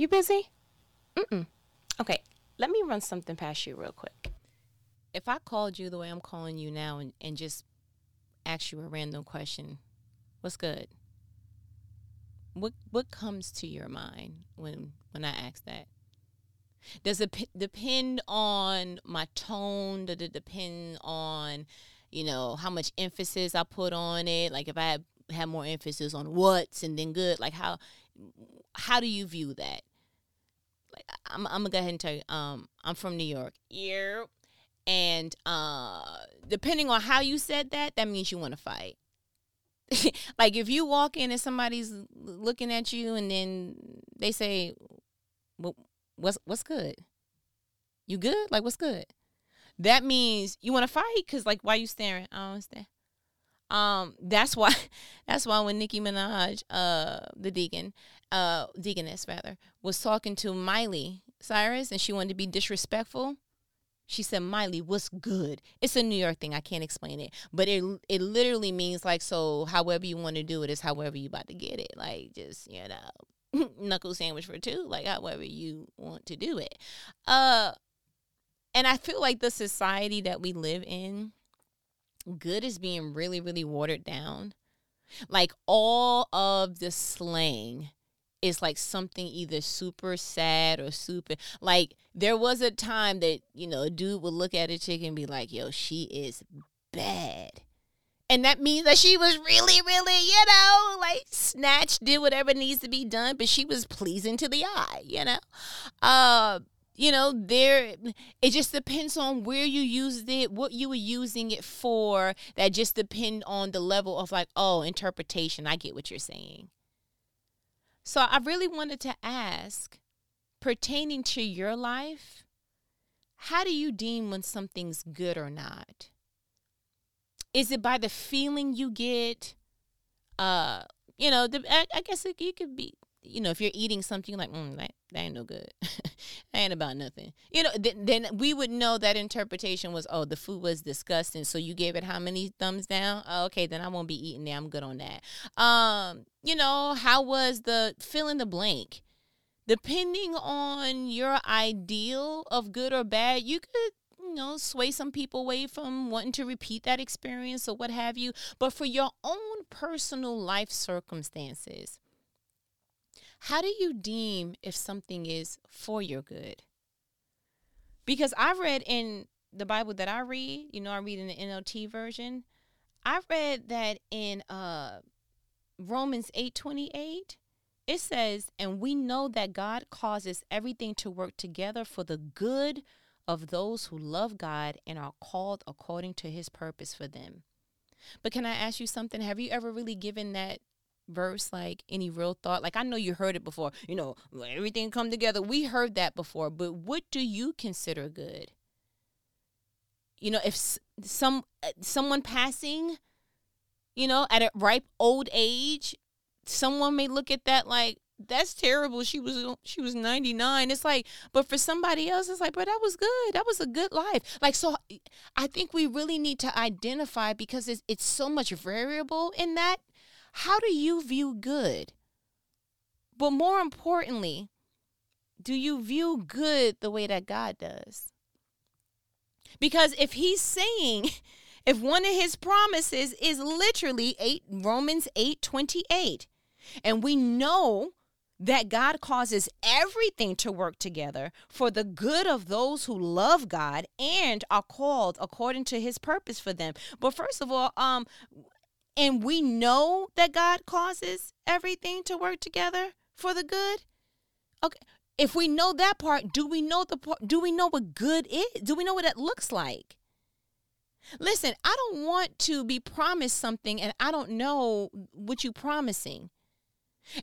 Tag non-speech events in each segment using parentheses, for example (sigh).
You busy? Mm-mm. Okay, let me run something past you real quick. If I called you the way I'm calling you now and, and just asked you a random question, what's good? What what comes to your mind when when I ask that? Does it p- depend on my tone? Does it depend on, you know, how much emphasis I put on it? Like if I have, have more emphasis on what's and then good, like how how do you view that? Like I'm I'm gonna go ahead and tell you, um, I'm from New York. Yeah. And uh depending on how you said that, that means you want to fight. (laughs) like if you walk in and somebody's looking at you and then they say, well, what's what's good? You good? Like what's good? That means you want to fight because like why you staring? I don't understand. Um, that's why (laughs) that's why when Nicki Minaj, uh, the deacon, uh, deaconess rather, was talking to Miley Cyrus and she wanted to be disrespectful. She said, Miley, what's good? It's a New York thing. I can't explain it. But it it literally means like so however you want to do it is however you about to get it. Like just, you know, (laughs) knuckle sandwich for two, like however you want to do it. Uh and I feel like the society that we live in, good is being really, really watered down. Like all of the slang is like something either super sad or super like there was a time that, you know, a dude would look at a chick and be like, yo, she is bad and that means that she was really, really, you know, like snatched, did whatever needs to be done, but she was pleasing to the eye, you know. Uh, you know, there it just depends on where you used it, what you were using it for. That just depend on the level of like, oh, interpretation. I get what you're saying. So I really wanted to ask, pertaining to your life, how do you deem when something's good or not? Is it by the feeling you get? Uh, you know, the, I, I guess it, it could be you know, if you're eating something like, mm, that, that ain't no good. (laughs) that ain't about nothing. You know, th- then we would know that interpretation was, oh, the food was disgusting. So you gave it how many thumbs down? Oh, okay, then I won't be eating there. I'm good on that. Um, you know, how was the fill in the blank? Depending on your ideal of good or bad, you could you know, sway some people away from wanting to repeat that experience or what have you. But for your own personal life circumstances, how do you deem if something is for your good? Because I read in the Bible that I read, you know, I read in the NLT version. I read that in uh, Romans 8 28, it says, And we know that God causes everything to work together for the good of those who love God and are called according to his purpose for them. But can I ask you something? Have you ever really given that verse like any real thought? Like I know you heard it before, you know, everything come together. We heard that before, but what do you consider good? You know, if some uh, someone passing, you know, at a ripe old age, someone may look at that like, that's terrible. She was she was 99. It's like, but for somebody else, it's like, but that was good. That was a good life. Like, so I think we really need to identify because it's it's so much variable in that. How do you view good? But more importantly, do you view good the way that God does? Because if he's saying, (laughs) if one of his promises is literally 8 Romans 8 28, and we know that God causes everything to work together for the good of those who love God and are called according to his purpose for them. But first of all, um and we know that God causes everything to work together for the good. Okay, if we know that part, do we know the part, do we know what good is? Do we know what that looks like? Listen, I don't want to be promised something and I don't know what you're promising.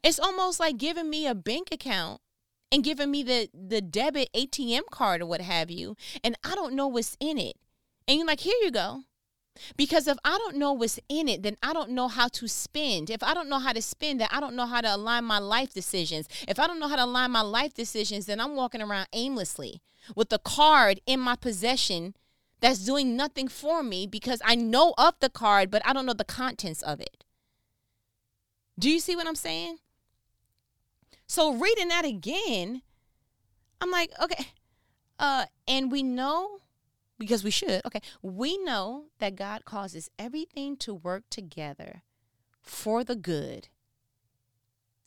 It's almost like giving me a bank account and giving me the the debit ATM card or what have you, and I don't know what's in it. And you're like, here you go. Because if I don't know what's in it, then I don't know how to spend. If I don't know how to spend, then I don't know how to align my life decisions. If I don't know how to align my life decisions, then I'm walking around aimlessly with the card in my possession that's doing nothing for me because I know of the card, but I don't know the contents of it. Do you see what I'm saying? So reading that again, I'm like, okay. Uh, and we know because we should. Okay, we know that God causes everything to work together for the good.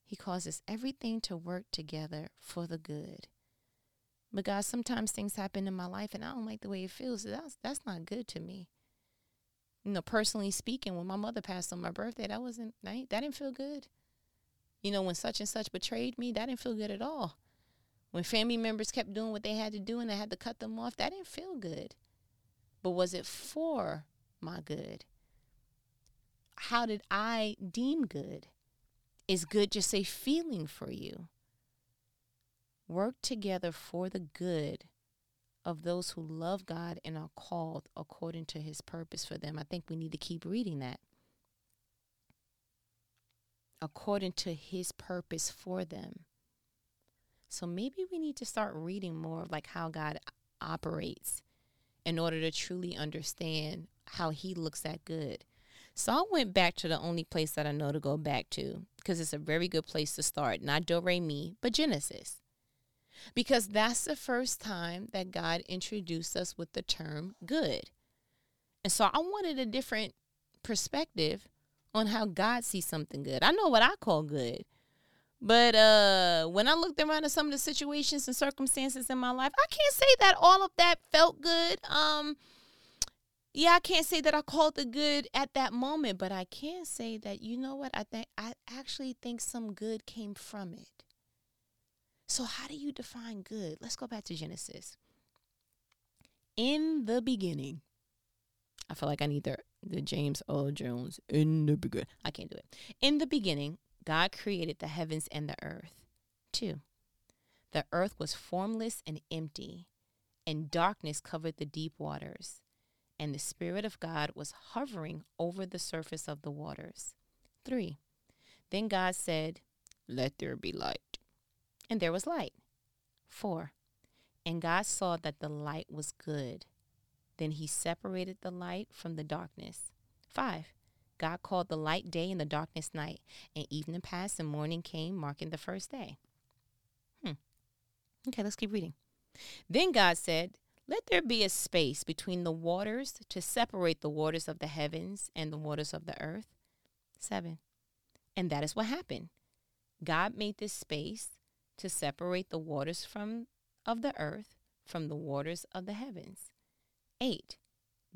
He causes everything to work together for the good. But God, sometimes things happen in my life and I don't like the way it feels. That's that's not good to me. You know, personally speaking, when my mother passed on my birthday, that wasn't that didn't feel good. You know, when such and such betrayed me, that didn't feel good at all. When family members kept doing what they had to do and I had to cut them off, that didn't feel good. But was it for my good? How did I deem good? Is good just a feeling for you? Work together for the good of those who love God and are called according to his purpose for them. I think we need to keep reading that. According to his purpose for them. So maybe we need to start reading more of like how God operates in order to truly understand how he looks at good. So I went back to the only place that I know to go back to because it's a very good place to start. Not Do Re Mi, but Genesis. Because that's the first time that God introduced us with the term good. And so I wanted a different perspective on how God sees something good. I know what I call good. But uh, when I looked around at some of the situations and circumstances in my life, I can't say that all of that felt good. Um, yeah, I can't say that I called the good at that moment, but I can say that you know what? I think I actually think some good came from it. So how do you define good? Let's go back to Genesis. In the beginning, I feel like I need the the James Earl Jones in the beginning. I can't do it. In the beginning, God created the heavens and the earth. 2. The earth was formless and empty, and darkness covered the deep waters, and the Spirit of God was hovering over the surface of the waters. 3. Then God said, Let there be light. And there was light. 4. And God saw that the light was good. Then he separated the light from the darkness. 5. God called the light day and the darkness night, and evening passed and morning came, marking the first day. Hmm. Okay, let's keep reading. Then God said, Let there be a space between the waters to separate the waters of the heavens and the waters of the earth. Seven. And that is what happened. God made this space to separate the waters from of the earth from the waters of the heavens. 8.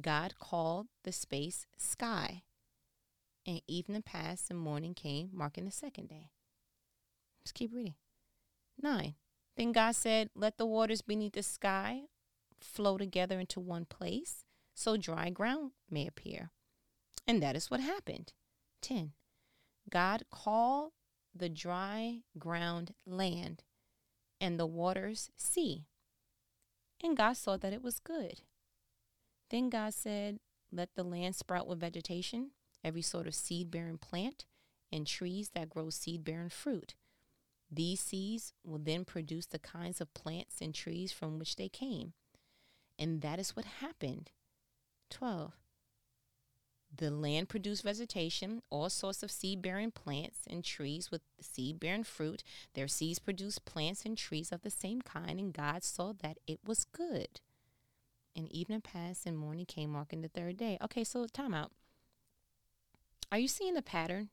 God called the space sky and evening passed and morning came, marking the second day. Let's keep reading. Nine. Then God said, Let the waters beneath the sky flow together into one place, so dry ground may appear. And that is what happened. 10. God called the dry ground land and the waters sea. And God saw that it was good. Then God said, Let the land sprout with vegetation, every sort of seed bearing plant, and trees that grow seed bearing fruit. These seeds will then produce the kinds of plants and trees from which they came. And that is what happened. 12. The land produced vegetation, all sorts of seed bearing plants and trees with seed bearing fruit. Their seeds produced plants and trees of the same kind, and God saw that it was good. And evening passed and morning came, marking the third day. Okay, so time out. Are you seeing the pattern?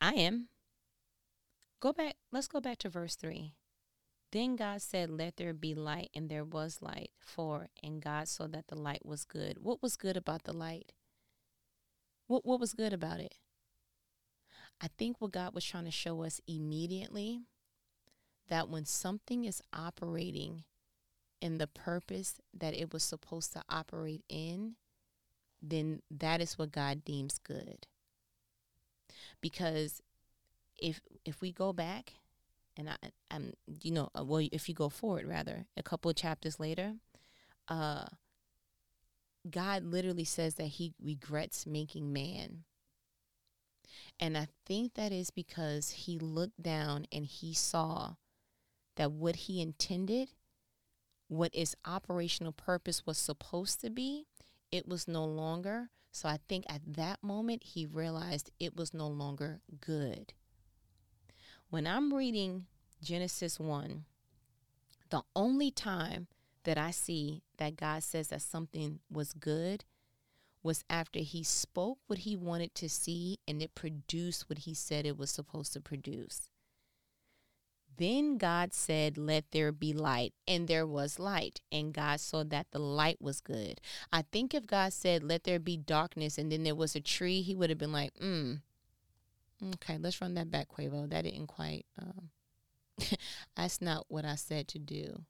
I am. Go back. Let's go back to verse 3. Then God said, Let there be light, and there was light. 4. And God saw that the light was good. What was good about the light? What, what was good about it? I think what God was trying to show us immediately that when something is operating in the purpose that it was supposed to operate in, then that is what God deems good. Because if if we go back and I, am you know uh, well if you go forward rather a couple of chapters later, uh, God literally says that He regrets making man. And I think that is because he looked down and he saw that what he intended, what its operational purpose was supposed to be, it was no longer. So I think at that moment he realized it was no longer good. When I'm reading Genesis 1, the only time that I see that God says that something was good was after he spoke what he wanted to see and it produced what he said it was supposed to produce. Then God said, Let there be light. And there was light. And God saw that the light was good. I think if God said, Let there be darkness, and then there was a tree, he would have been like, Hmm, okay, let's run that back, Quavo. That didn't quite, um, (laughs) that's not what I said to do.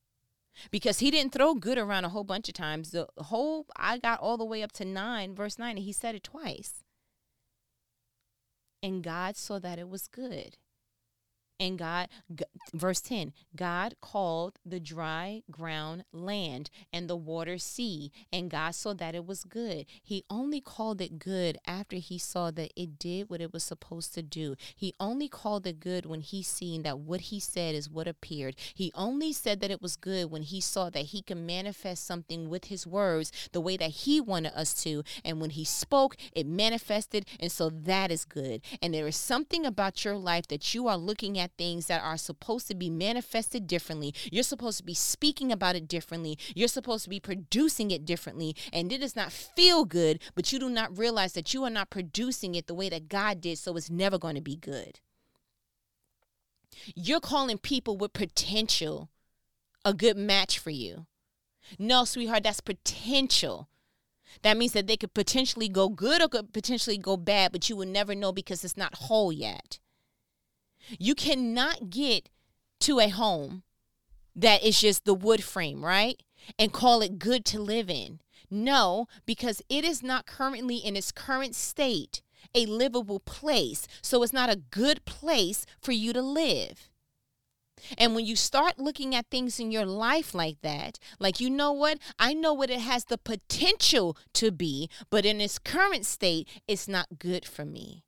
Because he didn't throw good around a whole bunch of times. The whole, I got all the way up to 9, verse 9, and he said it twice. And God saw that it was good. And God, g- verse 10, God called the dry ground land and the water sea, and God saw that it was good. He only called it good after he saw that it did what it was supposed to do. He only called it good when he seen that what he said is what appeared. He only said that it was good when he saw that he can manifest something with his words the way that he wanted us to. And when he spoke, it manifested, and so that is good. And there is something about your life that you are looking at things that are supposed to be manifested differently. You're supposed to be speaking about it differently. You're supposed to be producing it differently. And it does not feel good, but you do not realize that you are not producing it the way that God did, so it's never going to be good. You're calling people with potential a good match for you. No, sweetheart, that's potential. That means that they could potentially go good or could potentially go bad, but you will never know because it's not whole yet. You cannot get to a home that is just the wood frame, right? And call it good to live in. No, because it is not currently in its current state a livable place. So it's not a good place for you to live. And when you start looking at things in your life like that, like, you know what? I know what it has the potential to be, but in its current state, it's not good for me.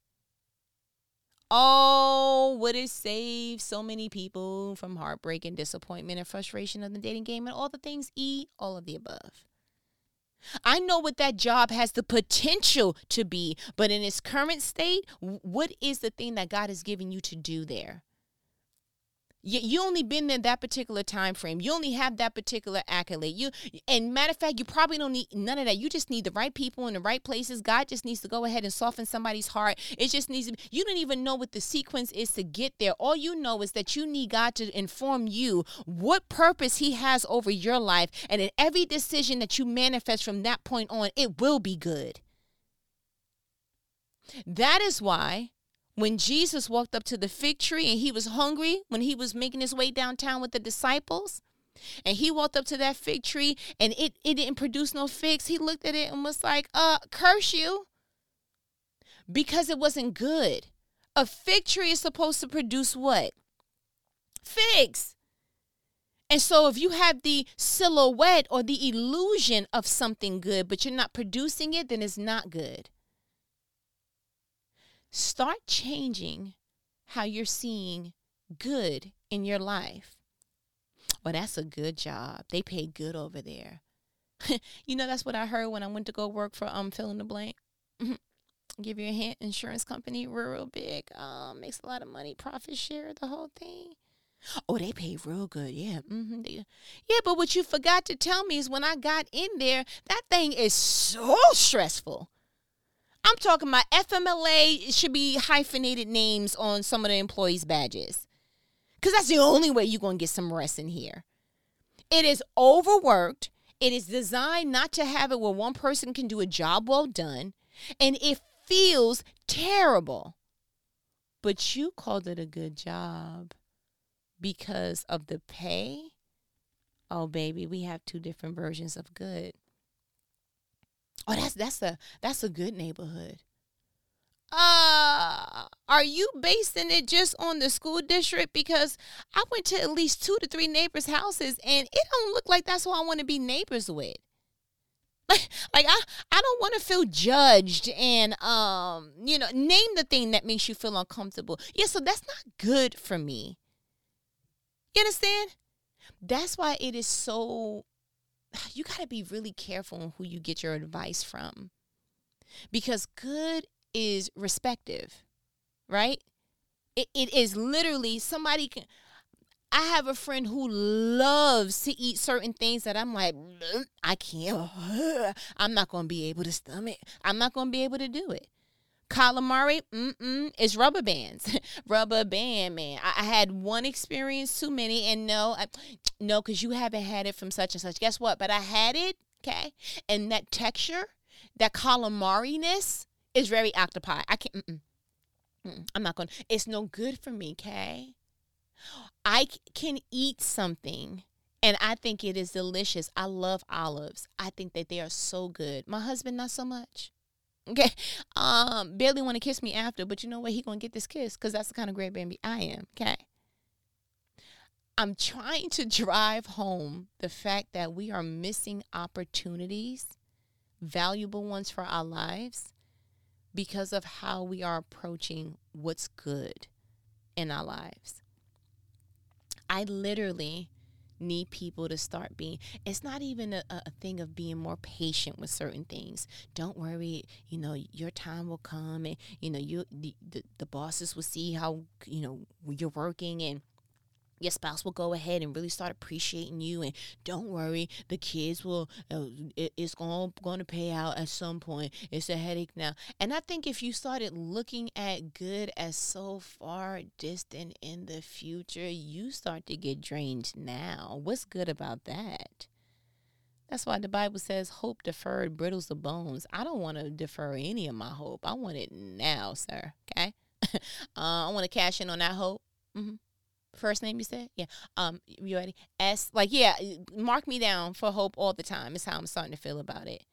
Oh, would it save so many people from heartbreak and disappointment and frustration of the dating game and all the things E, all of the above? I know what that job has the potential to be, but in its current state, what is the thing that God has given you to do there? You, you only been there that particular time frame. You only have that particular accolade. You and matter of fact, you probably don't need none of that. You just need the right people in the right places. God just needs to go ahead and soften somebody's heart. It just needs to, you don't even know what the sequence is to get there. All you know is that you need God to inform you what purpose He has over your life. And in every decision that you manifest from that point on, it will be good. That is why when Jesus walked up to the fig tree and he was hungry when he was making his way downtown with the disciples, and he walked up to that fig tree and it, it didn't produce no figs, he looked at it and was like, uh, curse you. Because it wasn't good. A fig tree is supposed to produce what? Figs. And so, if you have the silhouette or the illusion of something good, but you're not producing it, then it's not good. Start changing how you're seeing good in your life. Well, that's a good job. They pay good over there. (laughs) you know, that's what I heard when I went to go work for um fill in the blank. Give you a hint, insurance company, real big, um, makes a lot of money, profit share, the whole thing. Oh, they pay real good, yeah. Mm-hmm, yeah, but what you forgot to tell me is when I got in there, that thing is so stressful. I'm talking about FMLA should be hyphenated names on some of the employees' badges. Because that's the only way you're going to get some rest in here. It is overworked. It is designed not to have it where one person can do a job well done. And it feels terrible. But you called it a good job because of the pay. Oh, baby, we have two different versions of good. Oh, that's that's a that's a good neighborhood. Uh, are you basing it just on the school district? Because I went to at least two to three neighbors' houses, and it don't look like that's who I want to be neighbors with. (laughs) Like, like I, I don't want to feel judged and um, you know, name the thing that makes you feel uncomfortable. Yeah, so that's not good for me. You understand? That's why it is so (sighs) you got to be really careful on who you get your advice from because good is respective, right? It, it is literally somebody can. I have a friend who loves to eat certain things that I'm like, I can't. (laughs) I'm not going to be able to stomach. I'm not going to be able to do it. Calamari, mm-mm, it's rubber bands. (laughs) rubber band, man. I, I, had one experience too many, and no, I, (tsk) no, because you haven't had it from such and such. Guess what? But I had it, okay? And that texture, that calamari-ness is very octopi. I can't, mm-mm, mm-mm, I'm not going to, it's no good for me, okay? I can eat something and I think it is delicious. I love olives. I think that they are so good. My husband, not so much. Okay. Um, barely want to kiss me after, but you know what? He gonna get this kiss because that's the kind of great baby I am. Okay. I'm trying to drive home the fact that we are missing opportunities, valuable ones for our lives, because of how we are approaching what's good in our lives. I literally need people to start being it's not even a, a thing of being more patient with certain things. Don't worry you know your time will come and you know you the, the, the bosses will see how you know you're working and your spouse will go ahead and really start appreciating you and don't worry the kids will uh, it, it's going going to pay out at some point it's a headache now and i think if you started looking at good as so far distant in the future you start to get drained now what's good about that that's why the Bible says hope deferred brittles the bones. I don't want to defer any of my hope. I want it now, sir. Okay. (laughs) uh, I want to cash in on that hope. Mm-hmm. First name you said? Yeah. Um, you ready? S like yeah, mark me down for hope all the time. Is how I'm starting to feel about it.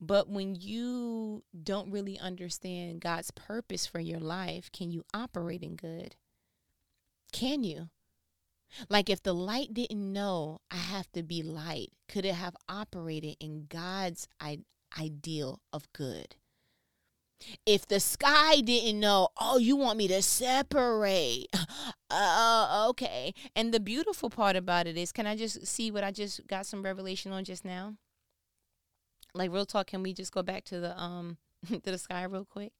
But when you don't really understand God's purpose for your life, can you operate in good? Can you? Like if the light didn't know I have to be light, could it have operated in God's i ideal of good? If the sky didn't know, oh, you want me to separate. (laughs) Uh, okay. And the beautiful part about it is, can I just see what I just got some revelation on just now? Like real talk, can we just go back to the um (laughs) to the sky real quick?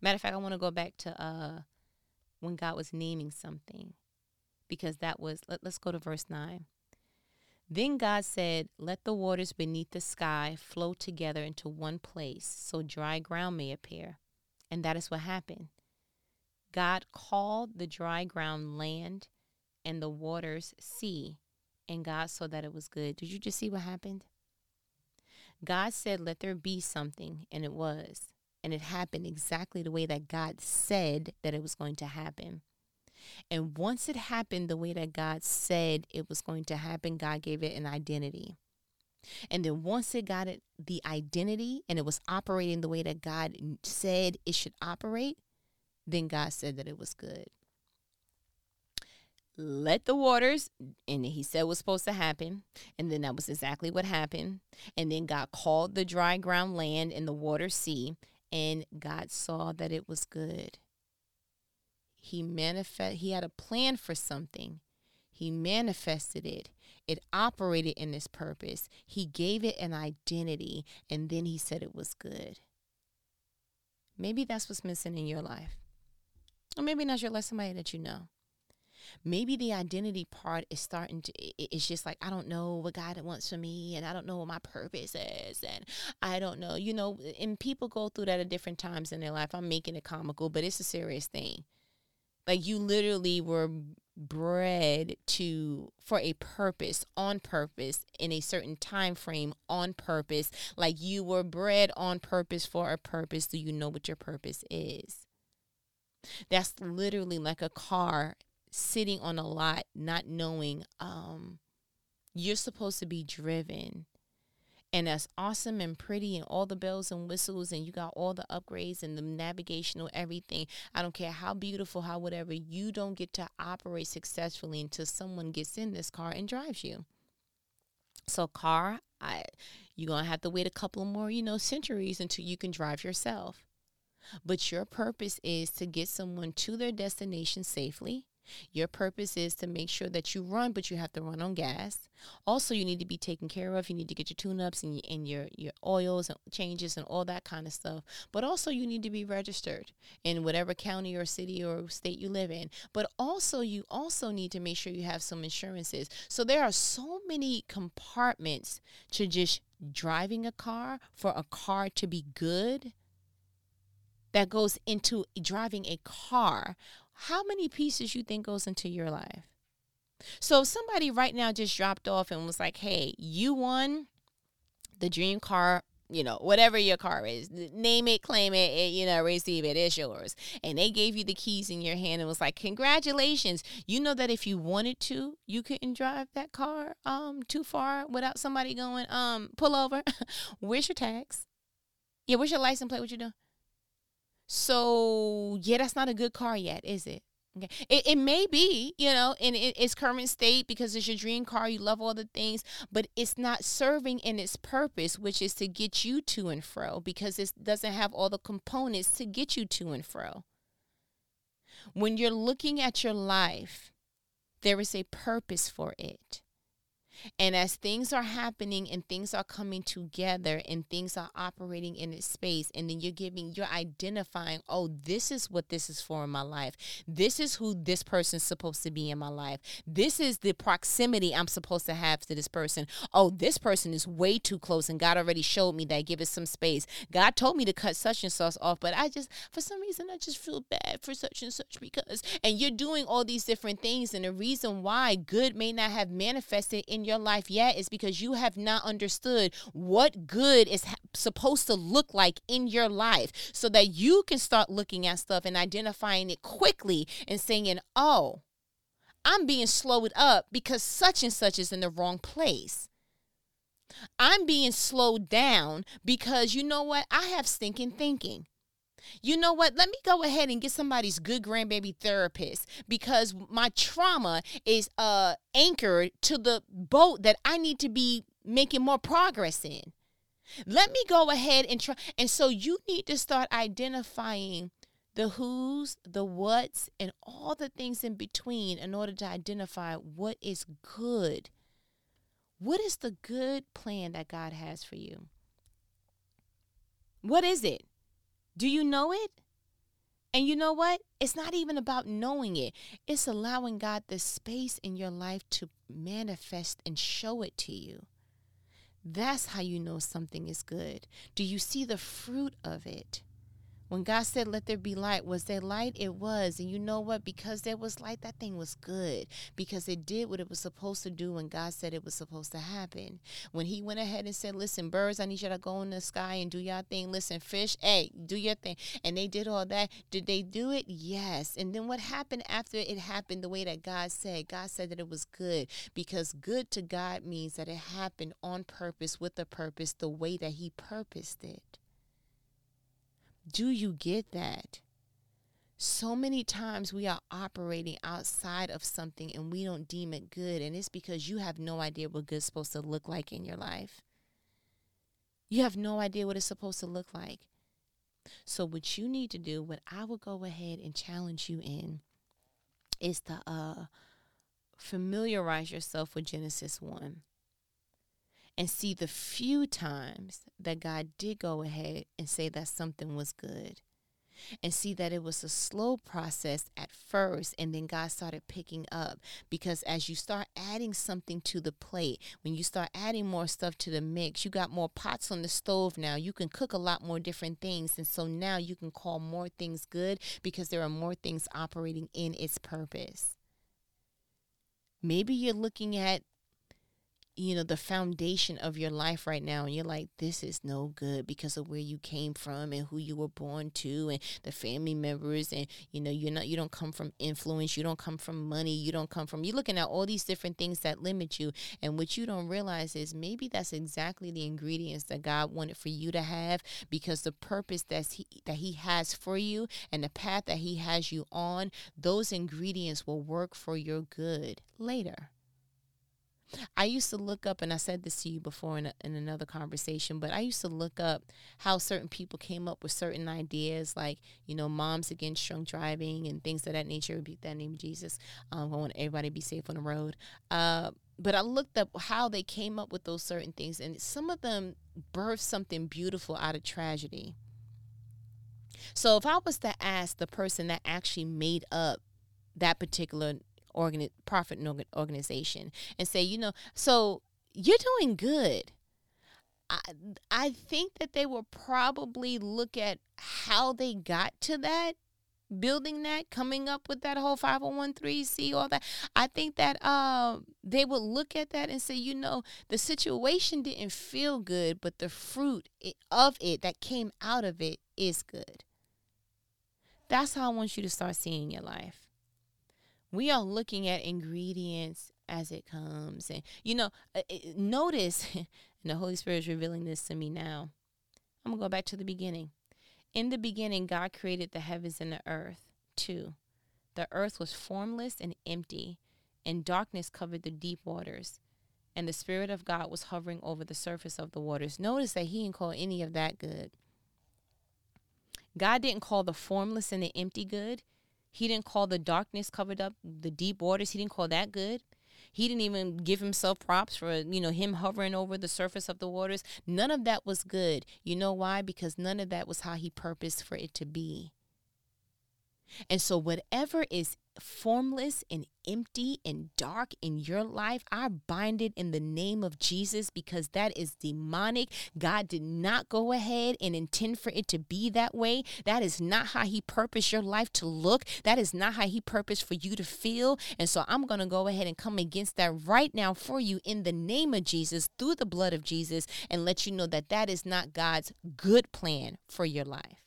Matter of fact, I want to go back to uh when God was naming something. Because that was let, let's go to verse nine. Then God said, Let the waters beneath the sky flow together into one place, so dry ground may appear. And that is what happened. God called the dry ground land and the waters sea, and God saw that it was good. Did you just see what happened? God said, Let there be something, and it was. And it happened exactly the way that God said that it was going to happen. And once it happened the way that God said it was going to happen, God gave it an identity. And then once it got it the identity and it was operating the way that God said it should operate, then God said that it was good. Let the waters, and he said was supposed to happen. And then that was exactly what happened. And then God called the dry ground land and the water sea, and God saw that it was good. He manifest he had a plan for something. He manifested it. It operated in this purpose. He gave it an identity and then he said it was good. Maybe that's what's missing in your life. Or maybe not your life, somebody that you know. Maybe the identity part is starting to, it's just like, I don't know what God wants for me, and I don't know what my purpose is, and I don't know, you know, and people go through that at different times in their life. I'm making it comical, but it's a serious thing. Like you literally were bred to for a purpose on purpose in a certain time frame on purpose. Like you were bred on purpose for a purpose do you know what your purpose is. That's literally like a car sitting on a lot not knowing um you're supposed to be driven and that's awesome and pretty and all the bells and whistles and you got all the upgrades and the navigational everything. I don't care how beautiful how whatever you don't get to operate successfully until someone gets in this car and drives you. So car i you're gonna have to wait a couple more you know centuries until you can drive yourself. But your purpose is to get someone to their destination safely Your purpose is to make sure that you run, but you have to run on gas. Also, you need to be taken care of. You need to get your tune-ups and, and your your oils and changes and all that kind of stuff. But also, you need to be registered in whatever county or city or state you live in. But also, you also need to make sure you have some insurances. So there are so many compartments to just driving a car for a car to be good that goes into driving a car how many pieces you think goes into your life so if somebody right now just dropped off and was like hey you won the dream car you know, whatever your car is, name it, claim it, it, you know, receive it, it's yours. And they gave you the keys in your hand and was like, congratulations. You know that if you wanted to, you couldn't drive that car um too far without somebody going, um, pull over. (laughs) where's your tags? Yeah, where's your license plate? What you doing? So yeah, that's not a good car yet, is it? Okay. It, it may be, you know, in its current state because it's your dream car, you love all the things, but it's not serving in its purpose, which is to get you to and fro because it doesn't have all the components to get you to and fro. When you're looking at your life, there is a purpose for it. And as things are happening and things are coming together and things are operating in its space, and then you're giving, you're identifying, oh, this is what this is for in my life. This is who this person's supposed to be in my life. This is the proximity I'm supposed to have to this person. Oh, this person is way too close, and God already showed me that. Give it some space. God told me to cut such and such off, but I just, for some reason, I just feel bad for such and such because, and you're doing all these different things, and the reason why good may not have manifested in your life yet is because you have not understood what good is ha- supposed to look like in your life so that you can start looking at stuff and identifying it quickly and saying, oh, I'm being slowed up because such and such is in the wrong place. I'm being slowed down because you know what? I have stinking thinking you know what? Let me go ahead and get somebody's good grandbaby therapist because my trauma is uh anchored to the boat that I need to be making more progress in. Let me go ahead and try. And so you need to start identifying the who's, the what's, and all the things in between in order to identify what is good. What is the good plan that God has for you? What is it? Do you know it? And you know what? It's not even about knowing it. It's allowing God the space in your life to manifest and show it to you. That's how you know something is good. Do you see the fruit of it? When God said, Let there be light, was there light? It was. And you know what? Because there was light, that thing was good because it did what it was supposed to do when God said it was supposed to happen. When He went ahead and said, Listen, birds, I need you to go in the sky and do your thing. Listen, fish, hey, do your thing. And they did all that. Did they do it? Yes. And then what happened after it happened the way that God said? God said that it was good because good to God means that it happened on purpose with a purpose the way that He purposed it. Do you get that? So many times we are operating outside of something and we don't deem it good. And it's because you have no idea what good's supposed to look like in your life. You have no idea what it's supposed to look like. So, what you need to do, what I will go ahead and challenge you in, is to uh, familiarize yourself with Genesis 1 and see the few times that God did go ahead and say that something was good. And see that it was a slow process at first, and then God started picking up. Because as you start adding something to the plate, when you start adding more stuff to the mix, you got more pots on the stove now. You can cook a lot more different things. And so now you can call more things good because there are more things operating in its purpose. Maybe you're looking at you know the foundation of your life right now and you're like this is no good because of where you came from and who you were born to and the family members and you know you're not you don't come from influence you don't come from money you don't come from you're looking at all these different things that limit you and what you don't realize is maybe that's exactly the ingredients that God wanted for you to have because the purpose that he that he has for you and the path that he has you on those ingredients will work for your good later I used to look up, and I said this to you before in, a, in another conversation, but I used to look up how certain people came up with certain ideas, like, you know, moms against drunk driving and things of that nature. That name of Jesus. Um, I want everybody to be safe on the road. Uh, but I looked up how they came up with those certain things, and some of them birthed something beautiful out of tragedy. So if I was to ask the person that actually made up that particular organi- profit organization and say, you know, so you're doing good. I, I think that they will probably look at how they got to that building that coming up with that whole 501c all that. I think that uh, they would look at that and say you know the situation didn't feel good but the fruit of it that came out of it is good. That's how i want you to start seeing your life we are looking at ingredients as it comes. And, you know, uh, notice, (laughs) and the Holy Spirit is revealing this to me now. I'm going to go back to the beginning. In the beginning, God created the heavens and the earth. Two, the earth was formless and empty, and darkness covered the deep waters. And the Spirit of God was hovering over the surface of the waters. Notice that He didn't call any of that good. God didn't call the formless and the empty good. He didn't call the darkness covered up the deep waters. He didn't call that good. He didn't even give himself props for, you know, him hovering over the surface of the waters. None of that was good. You know why? Because none of that was how he purposed for it to be. And so, whatever is formless and empty and dark in your life, I bind it in the name of Jesus because that is demonic. God did not go ahead and intend for it to be that way. That is not how He purposed your life to look. That is not how He purposed for you to feel. And so I'm going to go ahead and come against that right now for you in the name of Jesus, through the blood of Jesus, and let you know that that is not God's good plan for your life.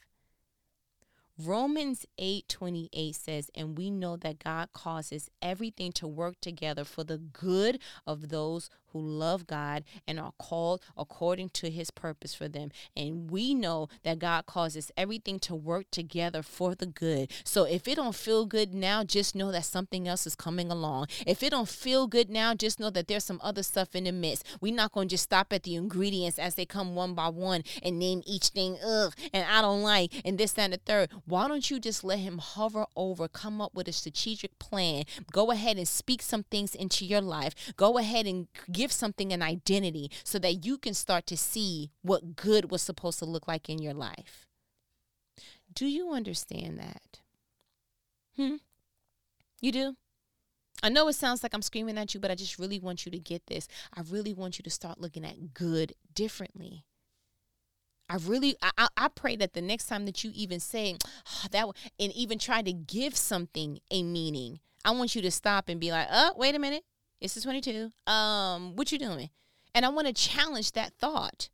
Romans 8:28 says, "And we know that God causes everything to work together for the good of those who love God and are called according to his purpose for them. And we know that God causes everything to work together for the good. So if it don't feel good now, just know that something else is coming along. If it don't feel good now, just know that there's some other stuff in the midst. We're not going to just stop at the ingredients as they come one by one and name each thing, ugh, and I don't like, and this, that, and the third. Why don't you just let him hover over, come up with a strategic plan, go ahead and speak some things into your life, go ahead and give something an identity so that you can start to see what good was supposed to look like in your life. Do you understand that? Hmm? You do? I know it sounds like I'm screaming at you, but I just really want you to get this. I really want you to start looking at good differently. I really, I, I pray that the next time that you even say oh, that, and even try to give something a meaning, I want you to stop and be like, oh, wait a minute. It's the 22. Um, what you doing? And I want to challenge that thought.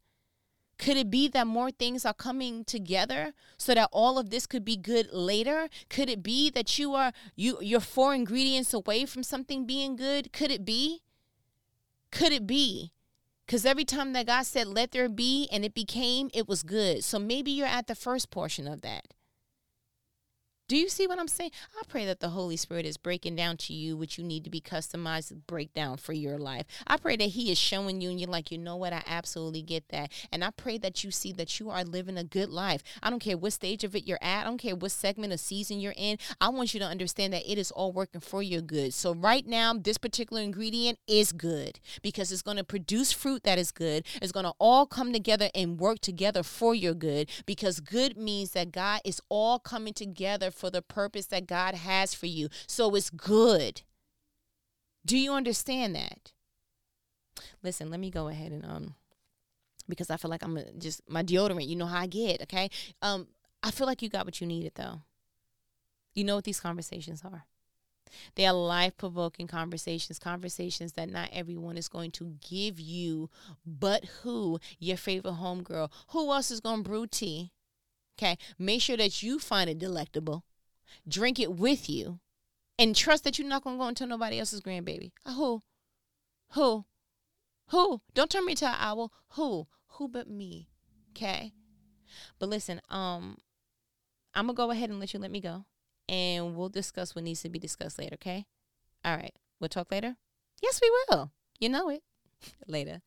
Could it be that more things are coming together so that all of this could be good later? Could it be that you are you you're four ingredients away from something being good? Could it be? Could it be? Cuz every time that God said let there be and it became, it was good. So maybe you're at the first portion of that. Do you see what I'm saying? I pray that the Holy Spirit is breaking down to you what you need to be customized breakdown for your life. I pray that He is showing you and you're like, you know what? I absolutely get that. And I pray that you see that you are living a good life. I don't care what stage of it you're at. I don't care what segment of season you're in. I want you to understand that it is all working for your good. So right now, this particular ingredient is good because it's going to produce fruit that is good. It's going to all come together and work together for your good because good means that God is all coming together for the purpose that God has for you. So it's good. Do you understand that? Listen, let me go ahead and um because I feel like I'm just my deodorant, you know how I get, okay? Um I feel like you got what you needed though. You know what these conversations are. They are life provoking conversations, conversations that not everyone is going to give you, but who? Your favorite homegirl. Who else is going to brew tea? Okay. Make sure that you find it delectable drink it with you, and trust that you're not gonna go and tell nobody else's grandbaby. Uh, who? Who? Who? Don't turn me into an owl. Who? Who but me? Okay. But listen, um, I'm gonna go ahead and let you let me go, and we'll discuss what needs to be discussed later. Okay. All right. We'll talk later. Yes, we will. You know it. (laughs) Later.